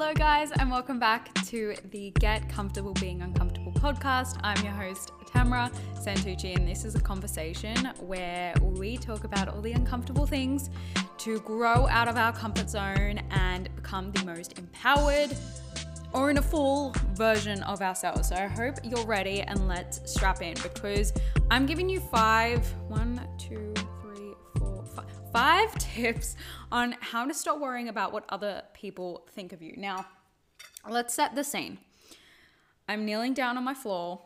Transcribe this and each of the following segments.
Hello, guys, and welcome back to the Get Comfortable Being Uncomfortable podcast. I'm your host, Tamra Santucci, and this is a conversation where we talk about all the uncomfortable things to grow out of our comfort zone and become the most empowered or in a full version of ourselves. So I hope you're ready and let's strap in because I'm giving you five, one, two, five, tips on how to stop worrying about what other people think of you. Now, let's set the scene. I'm kneeling down on my floor.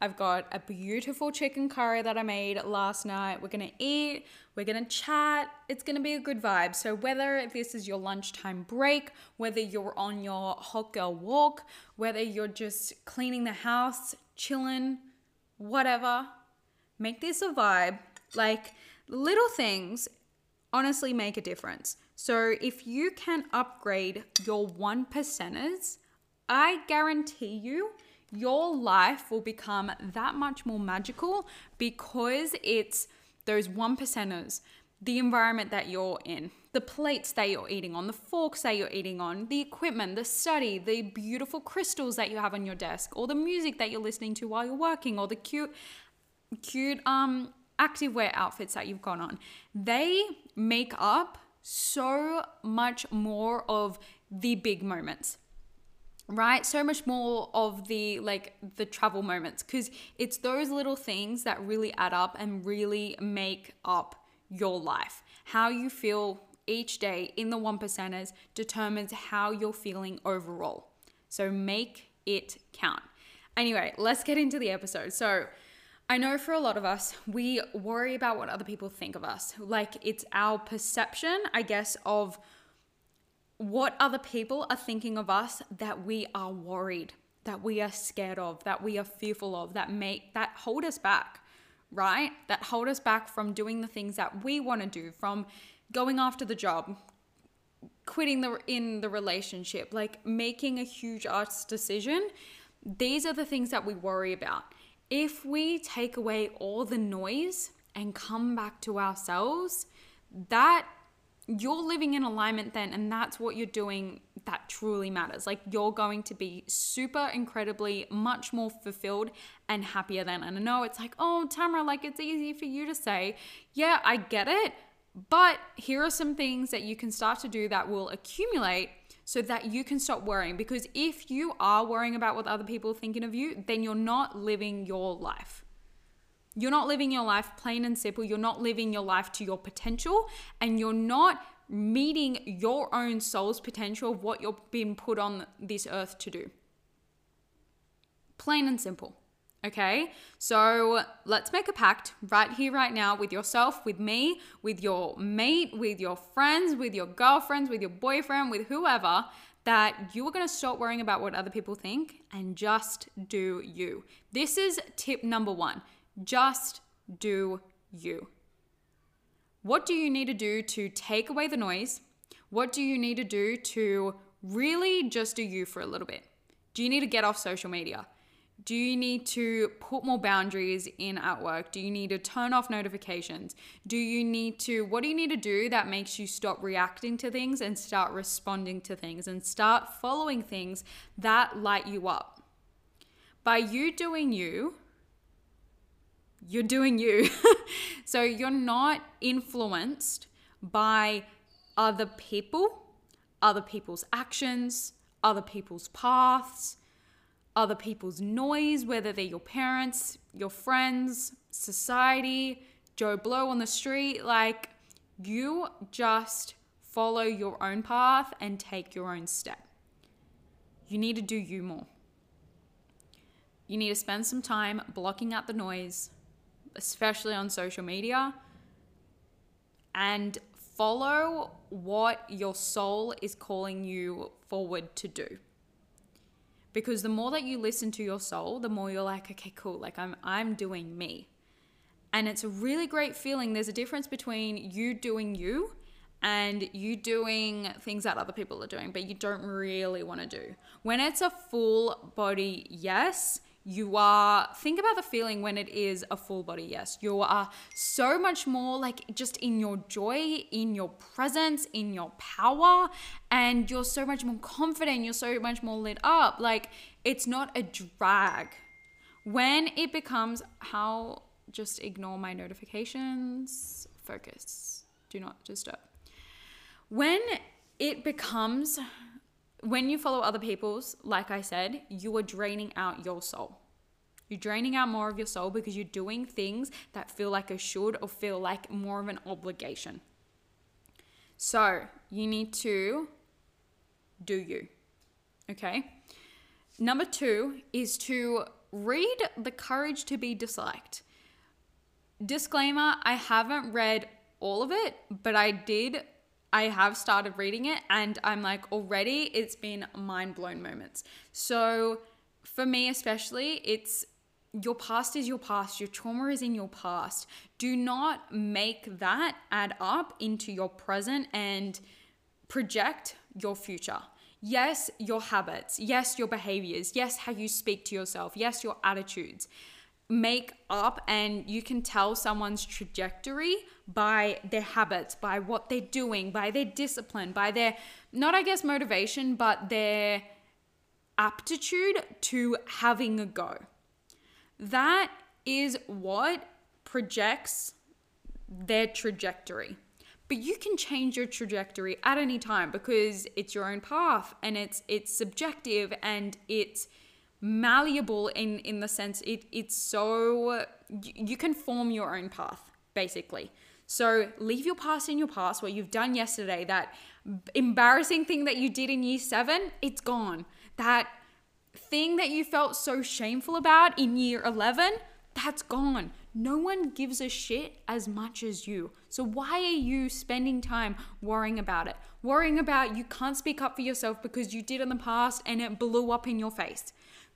I've got a beautiful chicken curry that I made last night. We're gonna eat, we're gonna chat. It's gonna be a good vibe. So, whether this is your lunchtime break, whether you're on your hot girl walk, whether you're just cleaning the house, chilling, whatever, make this a vibe. Like, little things honestly make a difference. So, if you can upgrade your one percenters, I guarantee you your life will become that much more magical because it's those one percenters, the environment that you're in, the plates that you're eating on, the forks that you're eating on, the equipment, the study, the beautiful crystals that you have on your desk, or the music that you're listening to while you're working, or the cute, cute um activewear outfits that you've gone on. They make up so much more of the big moments right? So much more of the like the travel moments because it's those little things that really add up and really make up your life. How you feel each day in the one percenters determines how you're feeling overall. So make it count. Anyway let's get into the episode. So I know for a lot of us, we worry about what other people think of us. Like it's our perception, I guess, of what other people are thinking of us that we are worried, that we are scared of, that we are fearful of, that make that hold us back, right? That hold us back from doing the things that we want to do, from going after the job, quitting the in the relationship, like making a huge arts decision. These are the things that we worry about. If we take away all the noise and come back to ourselves, that you're living in alignment then and that's what you're doing that truly matters. Like you're going to be super incredibly much more fulfilled and happier then. And i know it's like oh tamra like it's easy for you to say. Yeah i get it but here are some things that you can start to do that will accumulate so that you can stop worrying because if you are worrying about what other people are thinking of you then you're not living your life you're not living your life plain and simple. You're not living your life to your potential and you're not meeting your own soul's potential of what you're being put on this earth to do. Plain and simple. Okay, so let's make a pact right here, right now, with yourself, with me, with your mate, with your friends, with your girlfriends, with your boyfriend, with whoever, that you are gonna stop worrying about what other people think and just do you. This is tip number one just do you. What do you need to do to take away the noise? What do you need to do to really just do you for a little bit? Do you need to get off social media? Do you need to put more boundaries in at work? Do you need to turn off notifications? Do you need to, what do you need to do that makes you stop reacting to things and start responding to things and start following things that light you up? By you doing you, you're doing you. so you're not influenced by other people, other people's actions, other people's paths, other people's noise, whether they're your parents, your friends, society, Joe Blow on the street. Like, you just follow your own path and take your own step. You need to do you more. You need to spend some time blocking out the noise, especially on social media, and follow what your soul is calling you forward to do. Because the more that you listen to your soul, the more you're like, okay, cool, like I'm I'm doing me. And it's a really great feeling. There's a difference between you doing you and you doing things that other people are doing, but you don't really want to do. When it's a full body yes, You are, think about the feeling when it is a full body yes. You are so much more like just in your joy, in your presence, in your power, and you're so much more confident. You're so much more lit up. Like it's not a drag. When it becomes how, just ignore my notifications, focus, do not disturb. When it becomes when you follow other people's, like I said, you are draining out your soul. You're draining out more of your soul because you're doing things that feel like a should or feel like more of an obligation. So you need to do you. Okay? Number two is to read The Courage to Be Disliked. Disclaimer I haven't read all of it, but I did I have started reading it and I'm like already it's been mind blown moments. So for me especially, it's your past is your past, your trauma is in your past. Do not make that add up into your present and project your future. Yes, your habits. Yes, your behaviors. Yes, how you speak to yourself. Yes, your attitudes make up and you can tell someone's trajectory by their habits, by what they're doing, by their discipline, by their, not I guess motivation, but their aptitude to having a go. That is what projects their trajectory. But you can change your trajectory at any time because it's your own path and it's it's subjective and it's malleable in in the sense it it's so you can form your own path basically. So leave your past in your past what you've done yesterday that embarrassing thing that you did in year 7 it's gone. That thing that you felt so shameful about in year 11 that's gone. No one gives a shit as much as you. So why are you spending time worrying about it? Worrying about you can't speak up for yourself because you did in the past and it blew up in your face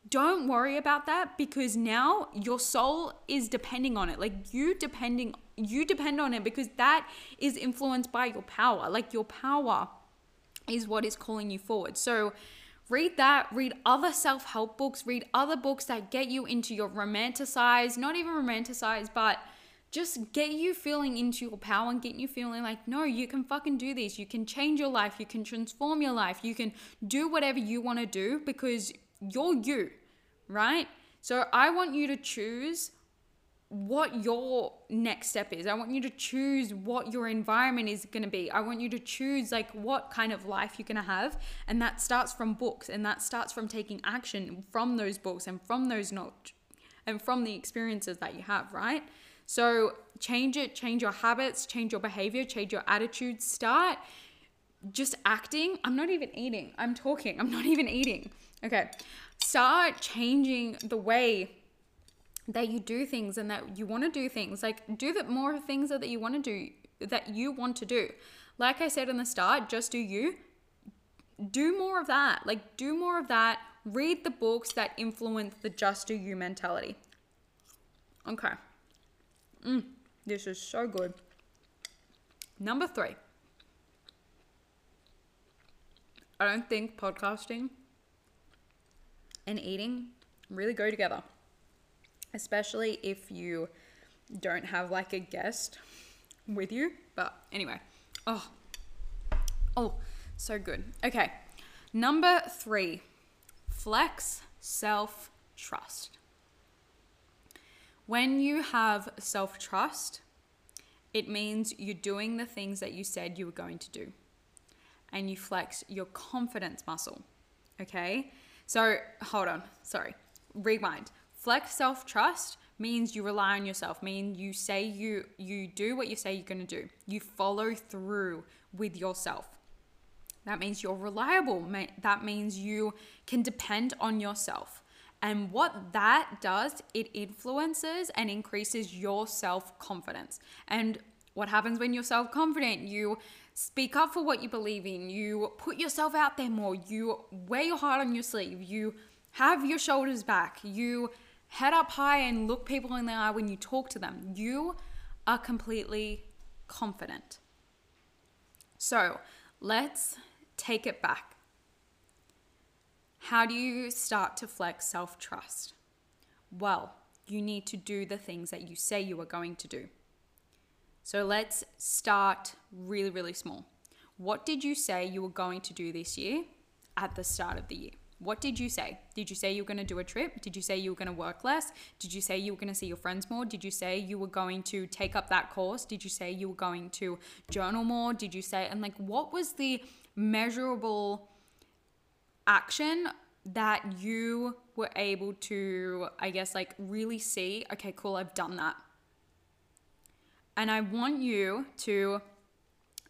don't worry about that because now your soul is depending on it. Like you depending you depend on it because that is influenced by your power. Like your power is what is calling you forward. So read that. Read other self-help books. Read other books that get you into your romanticize not even romanticize but just get you feeling into your power and get you feeling like no you can fucking do this. You can change your life. You can transform your life. You can do whatever you want to do because you're you, right? So I want you to choose what your next step is. I want you to choose what your environment is going to be. I want you to choose like what kind of life you're going to have. And that starts from books and that starts from taking action from those books and from those notes and from the experiences that you have, right? So change it, change your habits, change your behavior, change your attitude. Start just acting. I'm not even eating. I'm talking. I'm not even eating. Okay. Start changing the way that you do things and that you want to do things. Like do the more things that you want to do that you want to do. Like I said in the start, just do you. Do more of that. Like do more of that. Read the books that influence the just do you mentality. Okay. Mm, this is so good. Number three. I don't think podcasting and eating really go together, especially if you don't have like a guest with you. But anyway, oh, oh, so good. Okay, number three flex self trust. When you have self trust, it means you're doing the things that you said you were going to do and you flex your confidence muscle. Okay? So hold on, sorry. Rewind. Flex self-trust means you rely on yourself, mean you say you you do what you say you're gonna do. You follow through with yourself. That means you're reliable. That means you can depend on yourself. And what that does, it influences and increases your self confidence. And what happens when you're self confident? You speak up for what you believe in, you put yourself out there more, you wear your heart on your sleeve, you have your shoulders back, you head up high and look people in the eye when you talk to them. You are completely confident. So let's take it back. How do you start to flex self trust? Well, you need to do the things that you say you are going to do. So let's start really, really small. What did you say you were going to do this year at the start of the year? What did you say? Did you say you were going to do a trip? Did you say you were going to work less? Did you say you were going to see your friends more? Did you say you were going to take up that course? Did you say you were going to journal more? Did you say, and like, what was the measurable action that you were able to, I guess, like really see, okay, cool, I've done that. And I want you to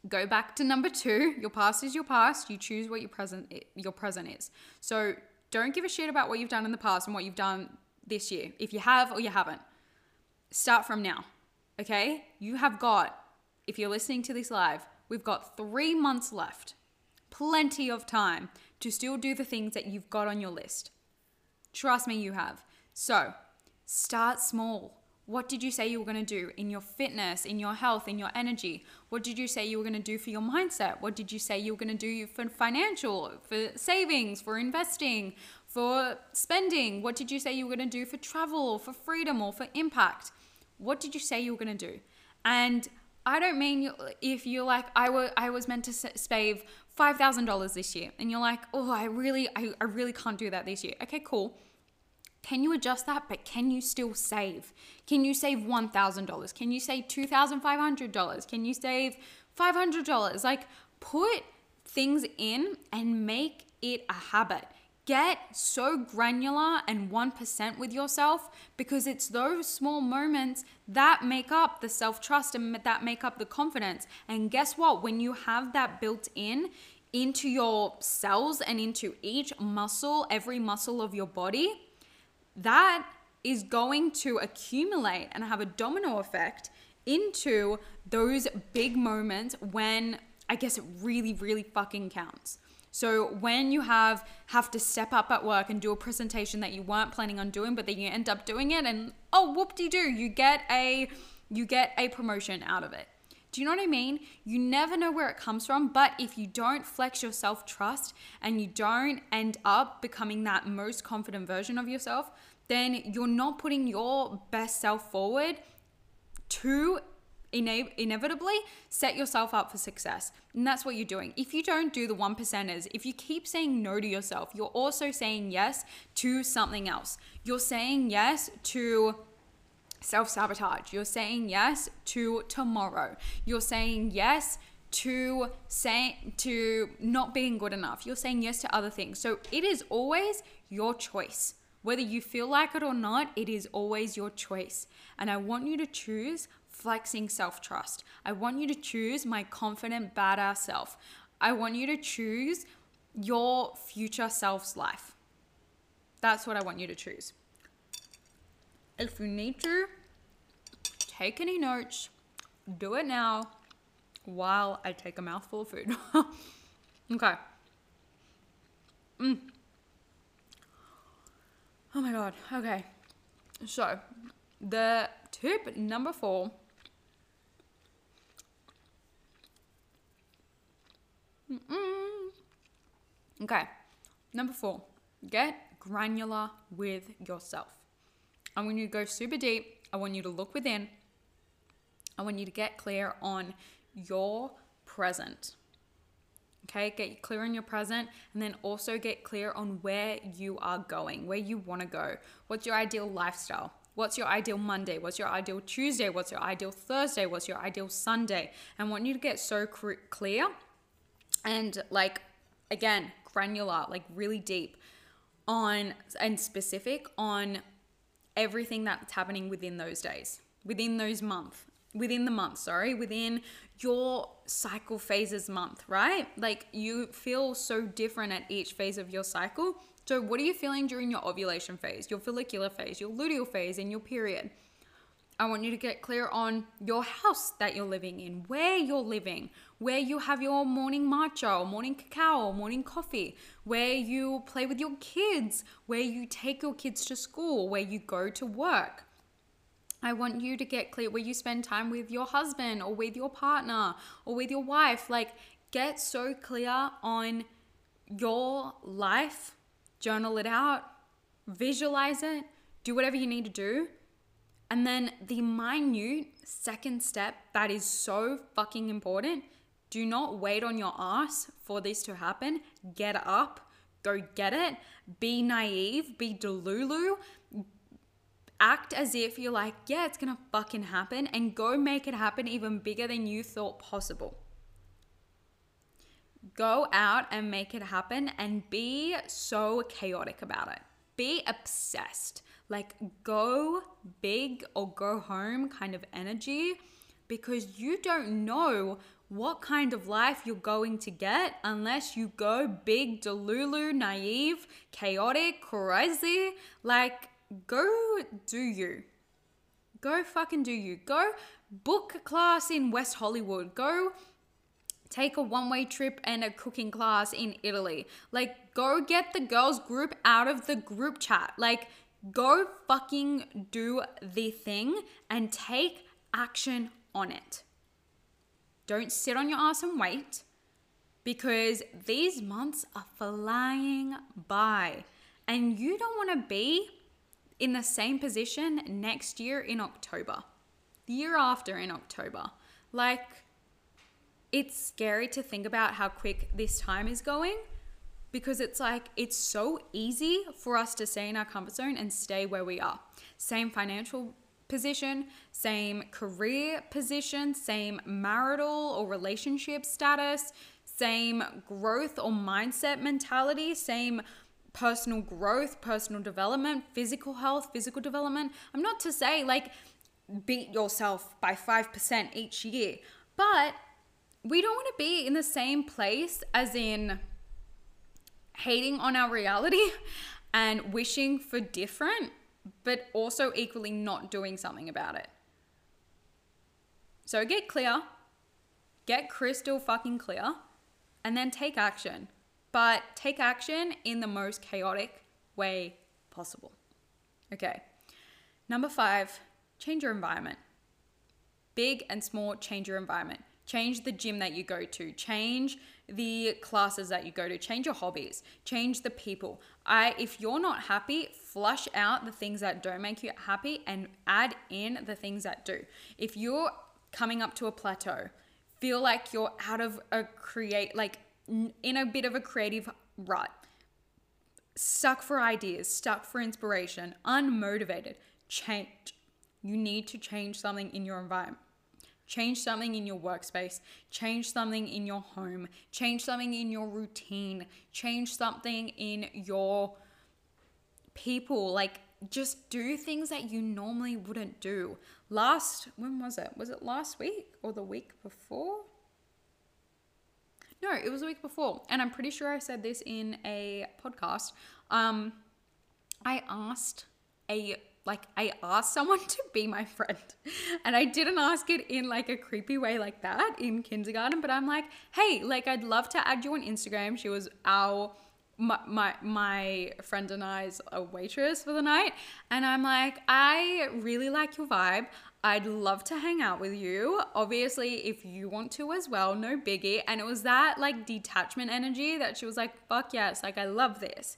go back to number two. Your past is your past. You choose what your present your present is. So don't give a shit about what you've done in the past and what you've done this year. If you have or you haven't, start from now. Okay? You have got, if you're listening to this live, we've got three months left. Plenty of time to still do the things that you've got on your list. Trust me, you have. So start small. What did you say you were going to do in your fitness, in your health, in your energy? What did you say you were going to do for your mindset? What did you say you were going to do for financial, for savings, for investing, for spending? What did you say you were going to do for travel, for freedom, or for impact? What did you say you were going to do? And I don't mean if you're like I were I was meant to save five thousand dollars this year, and you're like, oh, I really I, I really can't do that this year. Okay, cool. Can you adjust that? But can you still save? Can you save $1,000? Can you save $2,500? Can you save $500? Like, put things in and make it a habit. Get so granular and 1% with yourself because it's those small moments that make up the self trust and that make up the confidence. And guess what? When you have that built in, into your cells and into each muscle, every muscle of your body, that is going to accumulate and have a domino effect into those big moments when I guess it really, really fucking counts. So when you have have to step up at work and do a presentation that you weren't planning on doing, but then you end up doing it, and oh whoop de doo, you get a you get a promotion out of it. Do you know what I mean? You never know where it comes from, but if you don't flex your self trust and you don't end up becoming that most confident version of yourself, then you're not putting your best self forward to ine- inevitably set yourself up for success. And that's what you're doing. If you don't do the one percenters, if you keep saying no to yourself, you're also saying yes to something else. You're saying yes to self sabotage. You're saying yes to tomorrow. You're saying yes to saying to not being good enough. You're saying yes to other things. So it is always your choice. Whether you feel like it or not, it is always your choice. And I want you to choose flexing self trust. I want you to choose my confident, badass self. I want you to choose your future self's life. That's what I want you to choose. If you need to, take any notes, do it now while I take a mouthful of food. okay. Mm. Oh my god. Okay. So, the tip number four Mm-mm. Okay. Number four, get granular with yourself. I want you to go super deep. I want you to look within. I want you to get clear on your present. Okay, get clear on your present and then also get clear on where you are going, where you want to go. What's your ideal lifestyle? What's your ideal Monday? What's your ideal Tuesday? What's your ideal Thursday? What's your ideal Sunday? I want you to get so clear and like again, granular, like really deep on and specific on everything that's happening within those days, within those month, within the month, sorry, within your cycle phases month, right? Like you feel so different at each phase of your cycle. So, what are you feeling during your ovulation phase, your follicular phase, your luteal phase, and your period? I want you to get clear on your house that you're living in, where you're living, where you have your morning matcha or morning cacao or morning coffee, where you play with your kids, where you take your kids to school, where you go to work. I want you to get clear where you spend time with your husband or with your partner or with your wife. Like, get so clear on your life, journal it out, visualize it, do whatever you need to do. And then the minute second step that is so fucking important do not wait on your ass for this to happen. Get up, go get it. Be naive, be delulu. Act as if you're like, yeah, it's gonna fucking happen, and go make it happen even bigger than you thought possible. Go out and make it happen and be so chaotic about it. Be obsessed. Like, go big or go home kind of energy because you don't know what kind of life you're going to get unless you go big, delulu, naive, chaotic, crazy. Like, go do you. Go fucking do you. Go book a class in West Hollywood. Go take a one way trip and a cooking class in Italy. Like, go get the girls' group out of the group chat. Like, go fucking do the thing and take action on it. Don't sit on your ass and wait because these months are flying by and you don't want to be in the same position next year in October, the year after in October. Like, it's scary to think about how quick this time is going because it's like it's so easy for us to stay in our comfort zone and stay where we are. Same financial position, same career position, same marital or relationship status, same growth or mindset mentality, same personal growth, personal development, physical health, physical development. I'm not to say like beat yourself by 5% each year, but we don't want to be in the same place as in hating on our reality and wishing for different but also equally not doing something about it. So get clear, get crystal fucking clear, and then take action. But take action in the most chaotic way possible. Okay. Number five, change your environment. Big and small, change your environment. Change the gym that you go to. Change the classes that you go to. Change your hobbies. Change the people. I if you're not happy, flush out the things that don't make you happy and add in the things that do. If you're coming up to a plateau, feel like you're out of a create like in a bit of a creative rut. Stuck for ideas, stuck for inspiration, unmotivated. Change. You need to change something in your environment. Change something in your workspace, change something in your home, change something in your routine, change something in your people. Like, just do things that you normally wouldn't do. Last, when was it? Was it last week or the week before? No, it was a week before. And I'm pretty sure I said this in a podcast. Um, I asked a like I asked someone to be my friend. And I didn't ask it in like a creepy way like that in kindergarten, but I'm like, "Hey, like I'd love to add you on Instagram." She was our my, my, my friend and I's a waitress for the night. And I'm like, I really like your vibe. I'd love to hang out with you. Obviously, if you want to as well, no biggie. And it was that like detachment energy that she was like, fuck yes, like I love this.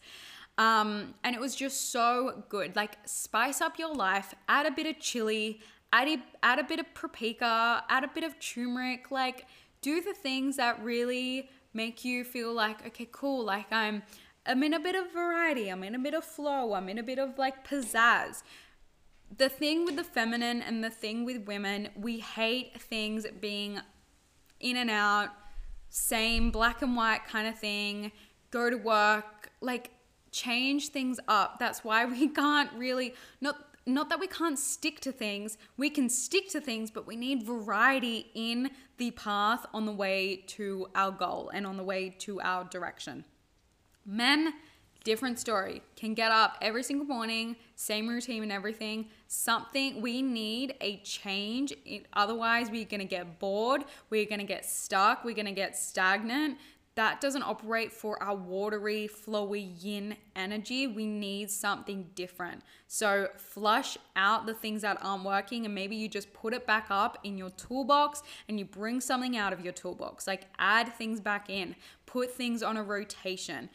Um, and it was just so good. Like, spice up your life, add a bit of chili, add a, add a bit of paprika, add a bit of turmeric. Like, do the things that really make you feel like, okay, cool. Like, I'm. I'm in a bit of variety. I'm in a bit of flow. I'm in a bit of like pizzazz. The thing with the feminine and the thing with women, we hate things being in and out, same black and white kind of thing, go to work. Like, change things up. That's why we can't really not not that we can't stick to things. We can stick to things, but we need variety in the path on the way to our goal and on the way to our direction. Men different story. Can get up every single morning, same routine and everything. Something we need a change. Otherwise, we're gonna get bored. We're gonna get stuck. We're gonna get stagnant that doesn't operate for our watery, flowy yin energy. We need something different. So, flush out the things that aren't working, and maybe you just put it back up in your toolbox and you bring something out of your toolbox. Like, add things back in, put things on a rotation.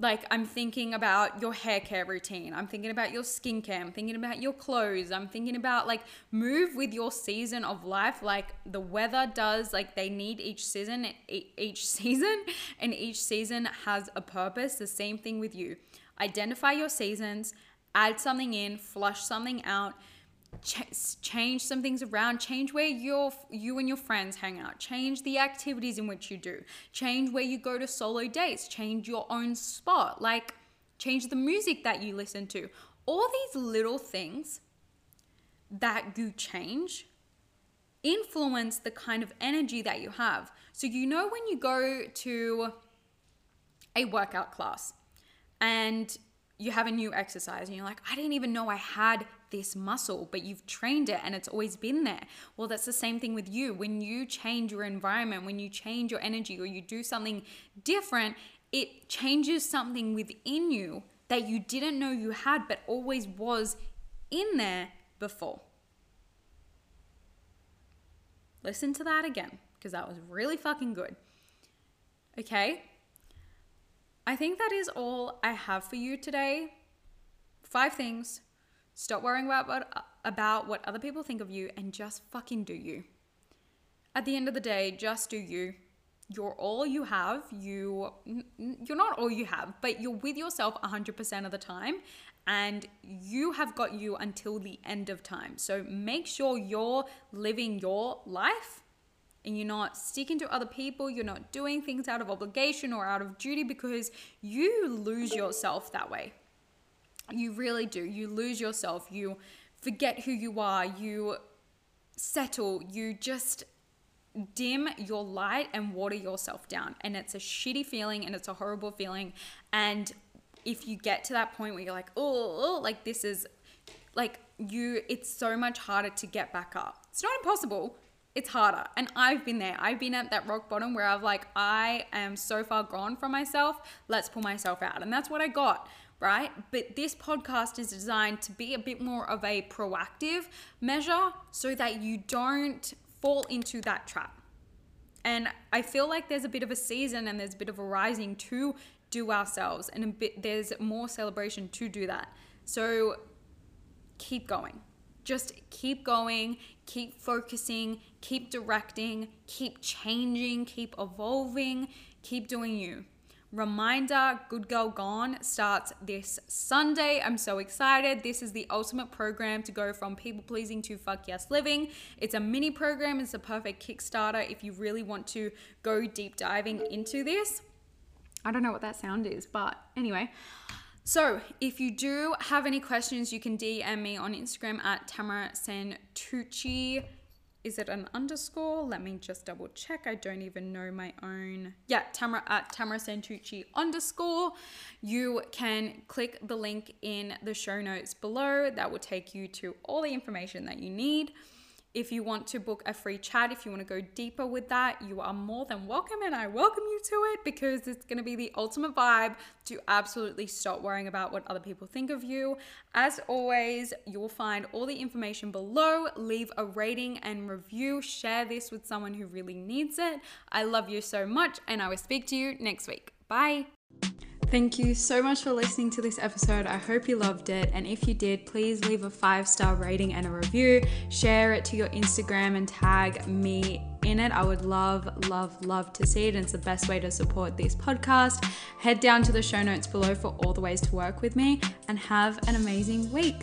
Like I'm thinking about your hair care routine. I'm thinking about your skincare. I'm thinking about your clothes. I'm thinking about like move with your season of life. Like the weather does. Like they need each season, each season, and each season has a purpose. The same thing with you. Identify your seasons. Add something in. Flush something out ch- change some things around change where your you and your friends hang out change the activities in which you do change where you go to solo dates change your own spot like change the music that you listen to. All these little things that you change influence the kind of energy that you have. So you know when you go to a workout class and you have a new exercise and you're like, I didn't even know I had this muscle, but you've trained it and it's always been there. Well, that's the same thing with you. When you change your environment, when you change your energy or you do something different, it changes something within you that you didn't know you had, but always was in there before. Listen to that again because that was really fucking good. Okay? I think that is all I have for you today. Five things. Stop worrying about what, about what other people think of you and just fucking do you. At the end of the day, just do you. You're all you have. You you're not all you have, but you're with yourself 100% of the time and you have got you until the end of time. So make sure you're living your life and you're not sticking to other people, you're not doing things out of obligation or out of duty because you lose yourself that way. You really do. You lose yourself. You forget who you are. You settle. You just dim your light and water yourself down. And it's a shitty feeling and it's a horrible feeling. And if you get to that point where you're like, oh, oh, like this is like you, it's so much harder to get back up. It's not impossible, it's harder. And I've been there. I've been at that rock bottom where I've like, I am so far gone from myself. Let's pull myself out. And that's what I got, right? But this podcast is designed to be a bit more of a proactive measure so that you don't fall into that trap. And I feel like there's a bit of a season and there's a bit of a rising to do ourselves and a bit there's more celebration to do that. So keep going just keep going, keep focusing, keep directing, keep changing, keep evolving, keep doing you. Reminder Good Girl Gone starts this Sunday. I'm so excited. This is the ultimate program to go from people pleasing to fuck yes living. It's a mini program, it's a perfect Kickstarter if you really want to go deep diving into this. I don't know what that sound is, but anyway. So, if you do have any questions, you can DM me on Instagram at Tamra Santucci. Is it an underscore? Let me just double check. I don't even know my own. Yeah, Tamra at Tamra Santucci underscore. You can click the link in the show notes below. That will take you to all the information that you need. If you want to book a free chat, if you want to go deeper with that, you are more than welcome and I welcome you to it because it's going to be the ultimate vibe to absolutely stop worrying about what other people think of you. As always, you will find all the information below. Leave a rating and review. Share this with someone who really needs it. I love you so much and I will speak to you next week. Bye. Thank you so much for listening to this episode. I hope you loved it. And if you did, please leave a five star rating and a review. Share it to your Instagram and tag me in it. I would love, love, love to see it. And it's the best way to support this podcast. Head down to the show notes below for all the ways to work with me and have an amazing week.